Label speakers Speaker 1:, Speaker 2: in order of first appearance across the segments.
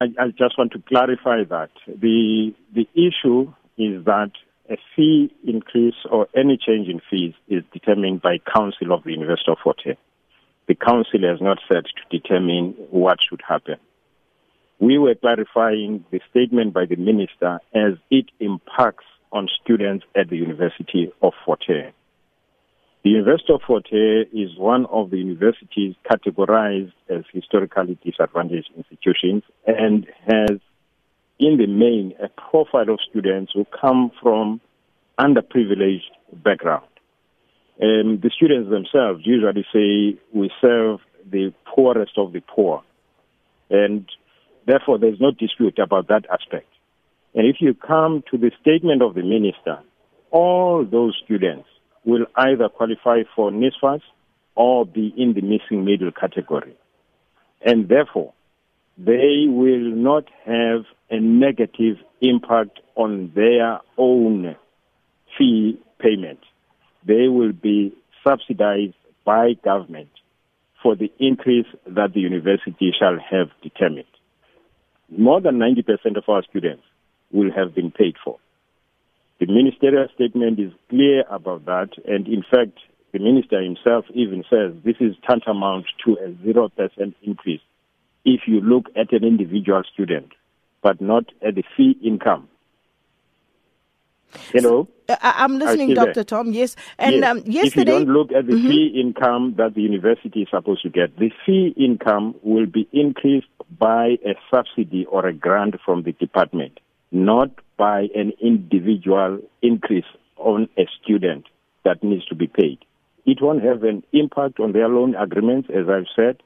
Speaker 1: I, I just want to clarify that the the issue is that a fee increase or any change in fees is determined by council of the University of Fort Hare. The council has not said to determine what should happen. We were clarifying the statement by the minister as it impacts on students at the University of Fort Hare. The University of Fort Hare is one of the universities categorized as historically disadvantaged institutions and has, in the main, a profile of students who come from underprivileged background. Um, the students themselves usually say we serve the poorest of the poor. And therefore, there's no dispute about that aspect. And if you come to the statement of the minister, all those students will either qualify for NSFAS or be in the missing middle category. And therefore, they will not have a negative impact on their own fee payment. They will be subsidized by government for the increase that the university shall have determined. More than 90% of our students will have been paid for. The ministerial statement is clear about that, and in fact, the minister himself even says this is tantamount to a 0% increase if you look at an individual student, but not at the fee income. Hello?
Speaker 2: Uh, I'm listening, Dr. There. Tom. Yes. And
Speaker 1: yes.
Speaker 2: Um, yesterday.
Speaker 1: If you don't look at the mm-hmm. fee income that the university is supposed to get, the fee income will be increased by a subsidy or a grant from the department, not by an individual increase on a student that needs to be paid. It won't have an impact on their loan agreements, as I've said.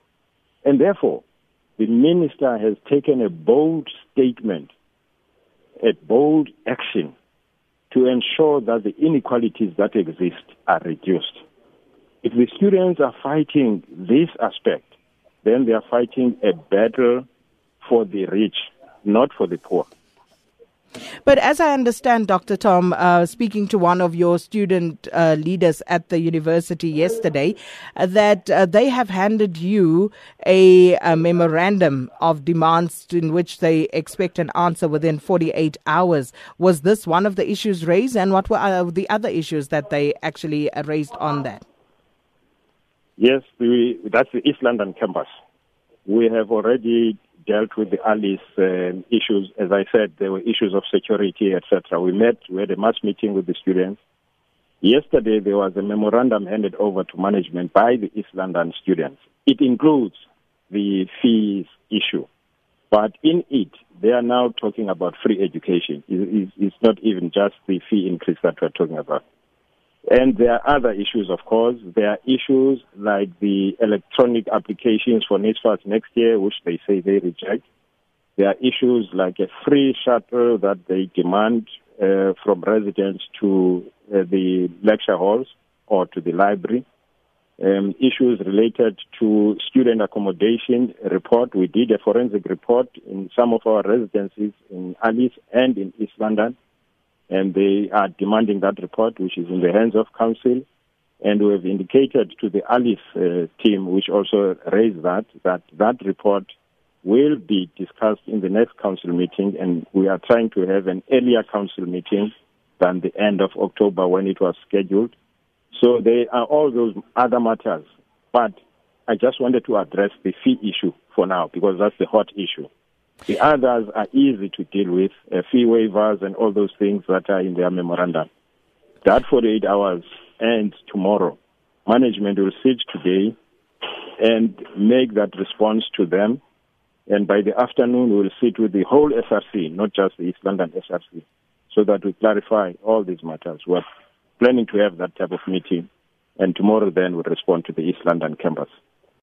Speaker 1: And therefore, the minister has taken a bold statement, a bold action to ensure that the inequalities that exist are reduced. If the students are fighting this aspect, then they are fighting a battle for the rich, not for the poor.
Speaker 2: But as I understand, Dr. Tom, uh, speaking to one of your student uh, leaders at the university yesterday, uh, that uh, they have handed you a, a, memorandum of demands in which they expect an answer within 48 hours. Was this one of the issues raised, and what were uh, the other issues that they actually uh, raised on that?
Speaker 1: Yes, we, that's the East London campus. We have already dealt with the Alice uh, issues. As I said, there were issues of security, etc. We met, we had a mass meeting with the students. Yesterday, there was a memorandum handed over to management by the East London students. It includes the fees issue, but in it, they are now talking about free education. It's not even just the fee increase that we're talking about. And there are other issues, of course. There are issues like the electronic applications for NSFAS next year, which they say they reject. There are issues like a free shuttle that they demand uh, from residents to uh, the lecture halls or to the library. Um, issues related to student accommodation report. We did a forensic report in some of our residences in Alice and in East London and they are demanding that report, which is in the hands of council. And we have indicated to the Alice uh, team, which also raised that, that that report will be discussed in the next council meeting, and we are trying to have an earlier council meeting than the end of October when it was scheduled. So there are all those other matters, but I just wanted to address the fee issue for now because that's the hot issue. The others are easy to deal with, uh, fee waivers and all those things that are in their memorandum. That 48 hours ends tomorrow. Management will sit today and make that response to them. And by the afternoon, we'll sit with the whole SRC, not just the East London SRC, so that we clarify all these matters. We're planning to have that type of meeting. And tomorrow, then, we'll respond to the East London campus.